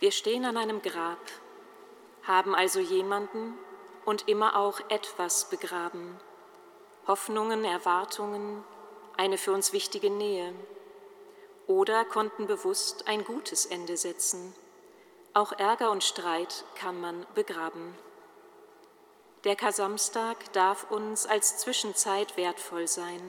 Wir stehen an einem Grab, haben also jemanden und immer auch etwas begraben. Hoffnungen, Erwartungen, eine für uns wichtige Nähe. Oder konnten bewusst ein gutes Ende setzen. Auch Ärger und Streit kann man begraben. Der Kasamstag darf uns als Zwischenzeit wertvoll sein.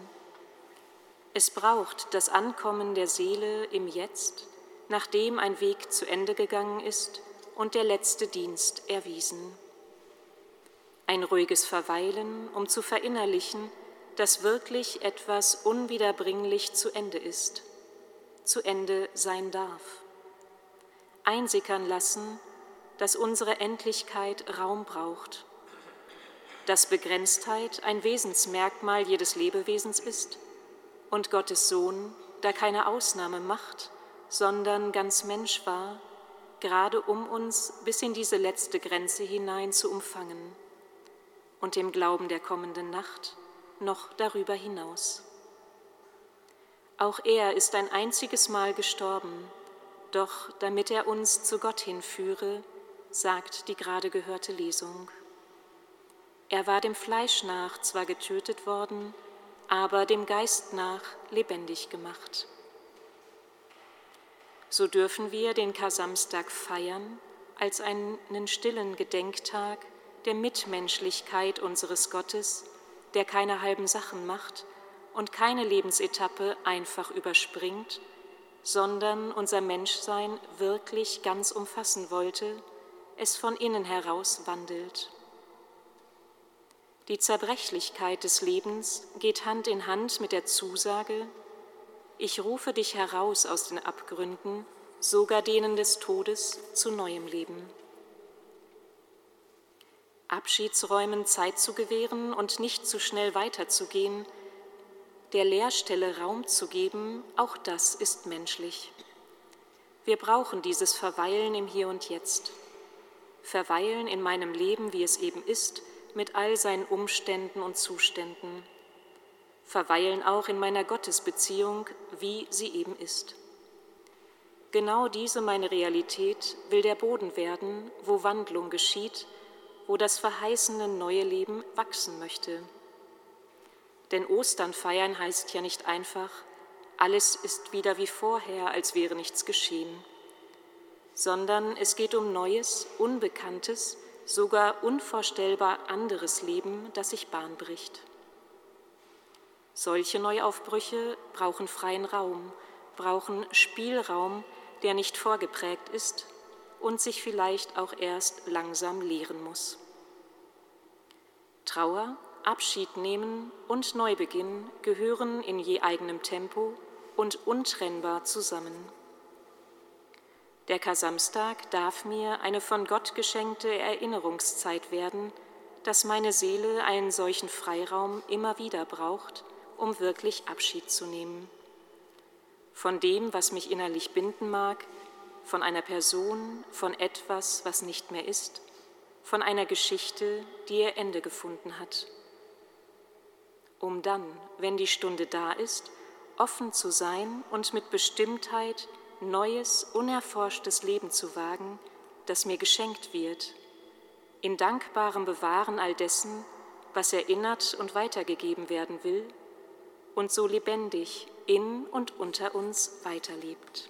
Es braucht das Ankommen der Seele im Jetzt, nachdem ein Weg zu Ende gegangen ist und der letzte Dienst erwiesen. Ein ruhiges Verweilen, um zu verinnerlichen, dass wirklich etwas unwiederbringlich zu Ende ist, zu Ende sein darf. Einsickern lassen, dass unsere Endlichkeit Raum braucht, dass Begrenztheit ein Wesensmerkmal jedes Lebewesens ist und Gottes Sohn da keine Ausnahme macht, sondern ganz Mensch war, gerade um uns bis in diese letzte Grenze hinein zu umfangen und im Glauben der kommenden Nacht noch darüber hinaus. Auch er ist ein einziges Mal gestorben, doch damit er uns zu Gott hinführe, sagt die gerade gehörte Lesung. Er war dem Fleisch nach zwar getötet worden, aber dem Geist nach lebendig gemacht. So dürfen wir den Kasamstag feiern als einen stillen Gedenktag der Mitmenschlichkeit unseres Gottes, der keine halben Sachen macht und keine Lebensetappe einfach überspringt, sondern unser Menschsein wirklich ganz umfassen wollte, es von innen heraus wandelt. Die Zerbrechlichkeit des Lebens geht Hand in Hand mit der Zusage, ich rufe dich heraus aus den Abgründen, sogar denen des Todes, zu neuem Leben. Abschiedsräumen Zeit zu gewähren und nicht zu schnell weiterzugehen, der Leerstelle Raum zu geben, auch das ist menschlich. Wir brauchen dieses Verweilen im Hier und Jetzt. Verweilen in meinem Leben, wie es eben ist, mit all seinen Umständen und Zuständen, verweilen auch in meiner Gottesbeziehung, wie sie eben ist. Genau diese meine Realität will der Boden werden, wo Wandlung geschieht, wo das verheißene neue Leben wachsen möchte. Denn Ostern feiern heißt ja nicht einfach, alles ist wieder wie vorher, als wäre nichts geschehen, sondern es geht um Neues, Unbekanntes, sogar unvorstellbar anderes Leben, das sich Bahn bricht. Solche Neuaufbrüche brauchen freien Raum, brauchen Spielraum, der nicht vorgeprägt ist und sich vielleicht auch erst langsam leeren muss. Trauer, Abschied nehmen und Neubeginn gehören in je eigenem Tempo und untrennbar zusammen. Der Kasamstag darf mir eine von Gott geschenkte Erinnerungszeit werden, dass meine Seele einen solchen Freiraum immer wieder braucht, um wirklich Abschied zu nehmen. Von dem, was mich innerlich binden mag, von einer Person, von etwas, was nicht mehr ist, von einer Geschichte, die ihr Ende gefunden hat. Um dann, wenn die Stunde da ist, offen zu sein und mit Bestimmtheit neues, unerforschtes Leben zu wagen, das mir geschenkt wird, in dankbarem Bewahren all dessen, was erinnert und weitergegeben werden will und so lebendig in und unter uns weiterlebt.